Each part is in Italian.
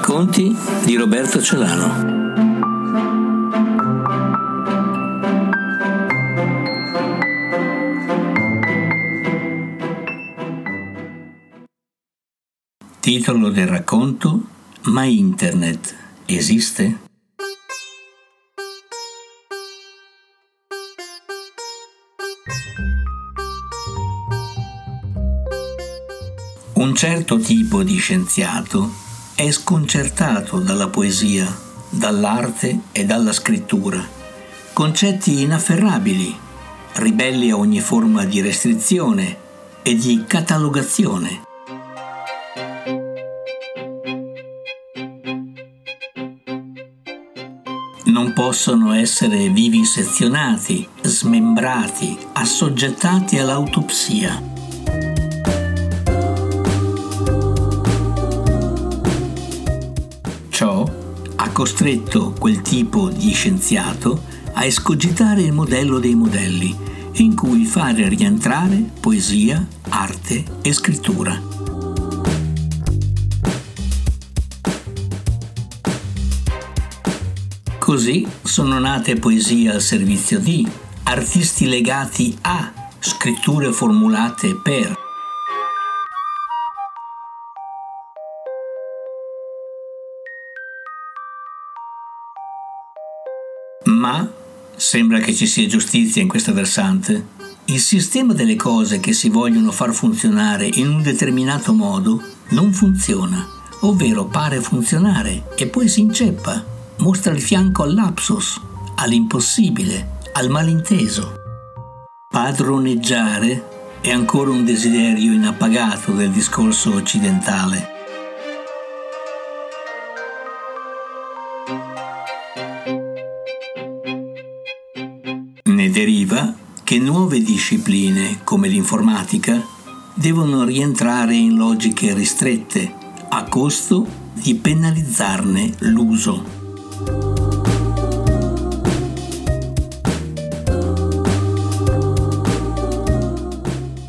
Racconti di Roberto Celano. Titolo del racconto Ma Internet esiste? Un certo tipo di scienziato è sconcertato dalla poesia, dall'arte e dalla scrittura, concetti inafferrabili, ribelli a ogni forma di restrizione e di catalogazione. Non possono essere vivisezionati, smembrati, assoggettati all'autopsia. Ha costretto quel tipo di scienziato a escogitare il modello dei modelli, in cui fare rientrare poesia, arte e scrittura. Così sono nate poesie al servizio di, artisti legati a, scritture formulate per, sembra che ci sia giustizia in questo versante. Il sistema delle cose che si vogliono far funzionare in un determinato modo non funziona, ovvero pare funzionare e poi si inceppa, mostra il fianco al lapsus, all'impossibile, al malinteso. Padroneggiare è ancora un desiderio inappagato del discorso occidentale. Che nuove discipline come l'informatica devono rientrare in logiche ristrette a costo di penalizzarne l'uso.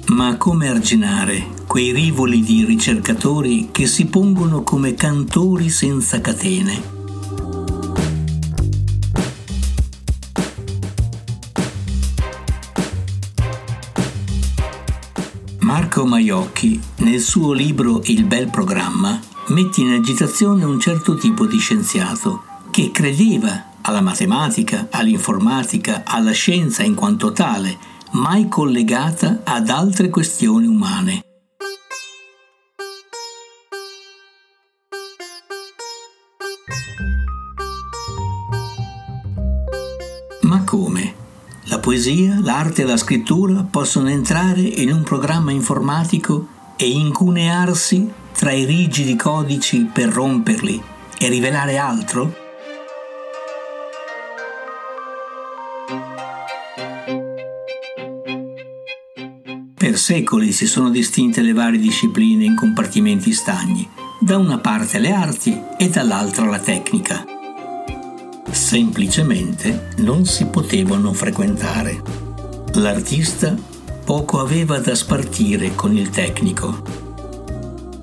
Ma come arginare quei rivoli di ricercatori che si pongono come cantori senza catene? Marco Maiocchi, nel suo libro Il bel programma, mette in agitazione un certo tipo di scienziato che credeva alla matematica, all'informatica, alla scienza in quanto tale, mai collegata ad altre questioni umane. La poesia, l'arte e la scrittura possono entrare in un programma informatico e incunearsi tra i rigidi codici per romperli e rivelare altro? Per secoli si sono distinte le varie discipline in compartimenti stagni, da una parte le arti e dall'altra la tecnica. Semplicemente non si potevano frequentare. L'artista poco aveva da spartire con il tecnico.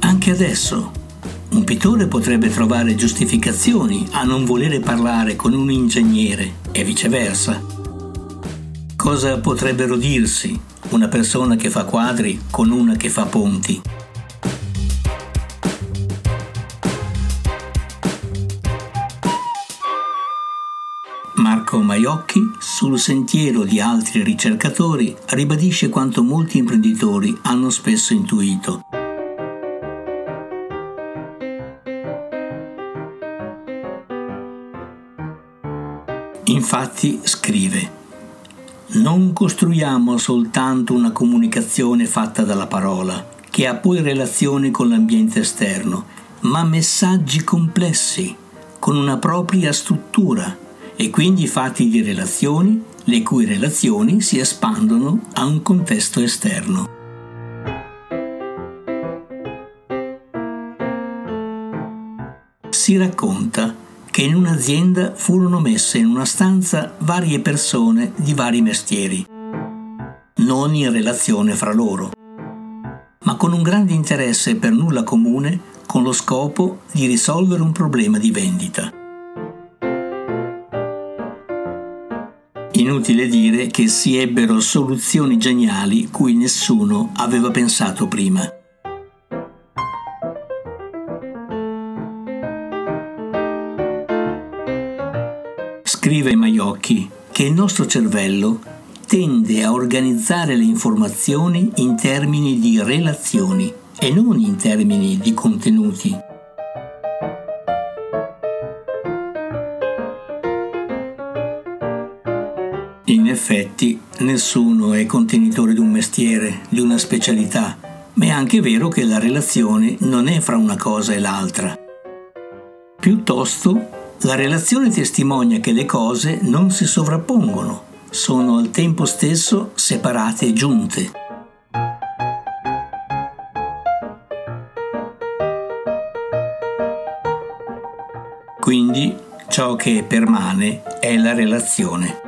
Anche adesso, un pittore potrebbe trovare giustificazioni a non volere parlare con un ingegnere e viceversa. Cosa potrebbero dirsi una persona che fa quadri con una che fa ponti? Marco Maiocchi, sul sentiero di altri ricercatori, ribadisce quanto molti imprenditori hanno spesso intuito. Infatti scrive Non costruiamo soltanto una comunicazione fatta dalla parola, che ha poi relazioni con l'ambiente esterno, ma messaggi complessi, con una propria struttura e quindi fatti di relazioni, le cui relazioni si espandono a un contesto esterno. Si racconta che in un'azienda furono messe in una stanza varie persone di vari mestieri, non in relazione fra loro, ma con un grande interesse per nulla comune con lo scopo di risolvere un problema di vendita. Inutile dire che si ebbero soluzioni geniali cui nessuno aveva pensato prima. Scrive Maiocchi che il nostro cervello tende a organizzare le informazioni in termini di relazioni e non in termini di contenuti. Effetti, nessuno è contenitore di un mestiere, di una specialità, ma è anche vero che la relazione non è fra una cosa e l'altra. Piuttosto, la relazione testimonia che le cose non si sovrappongono, sono al tempo stesso separate e giunte. Quindi ciò che permane è la relazione.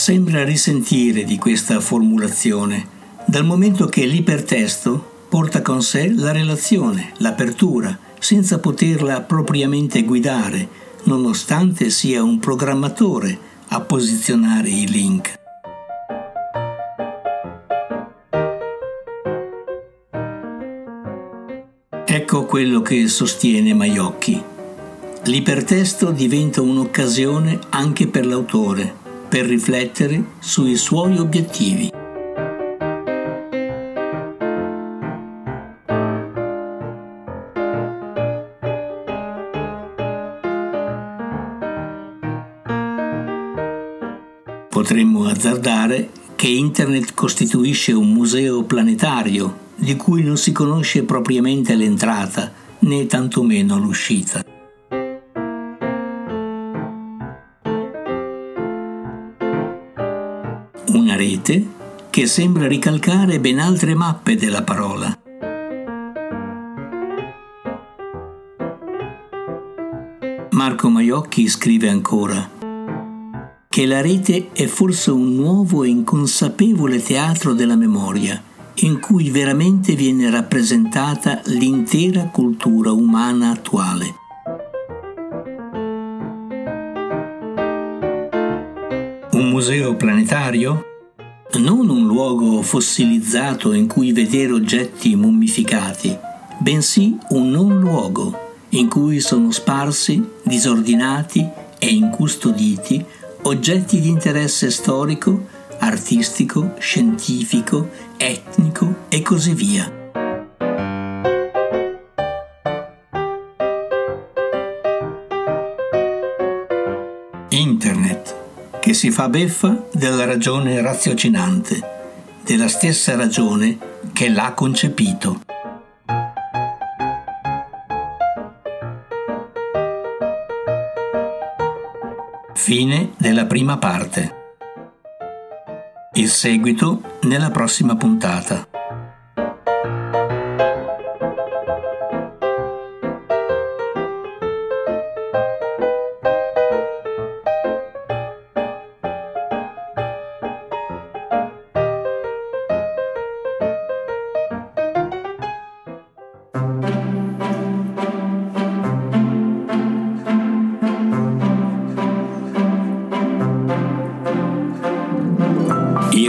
Sembra risentire di questa formulazione, dal momento che l'ipertesto porta con sé la relazione, l'apertura, senza poterla propriamente guidare, nonostante sia un programmatore a posizionare i link. Ecco quello che sostiene Maiocchi. L'ipertesto diventa un'occasione anche per l'autore per riflettere sui suoi obiettivi. Potremmo azzardare che Internet costituisce un museo planetario di cui non si conosce propriamente l'entrata né tantomeno l'uscita. Una rete che sembra ricalcare ben altre mappe della parola. Marco Maiocchi scrive ancora che la rete è forse un nuovo e inconsapevole teatro della memoria, in cui veramente viene rappresentata l'intera cultura umana attuale. Museo planetario? Non un luogo fossilizzato in cui vedere oggetti mummificati, bensì un non luogo in cui sono sparsi, disordinati e incustoditi oggetti di interesse storico, artistico, scientifico, etnico e così via. Che si fa beffa della ragione raziocinante, della stessa ragione che l'ha concepito. Fine della prima parte. Il seguito nella prossima puntata.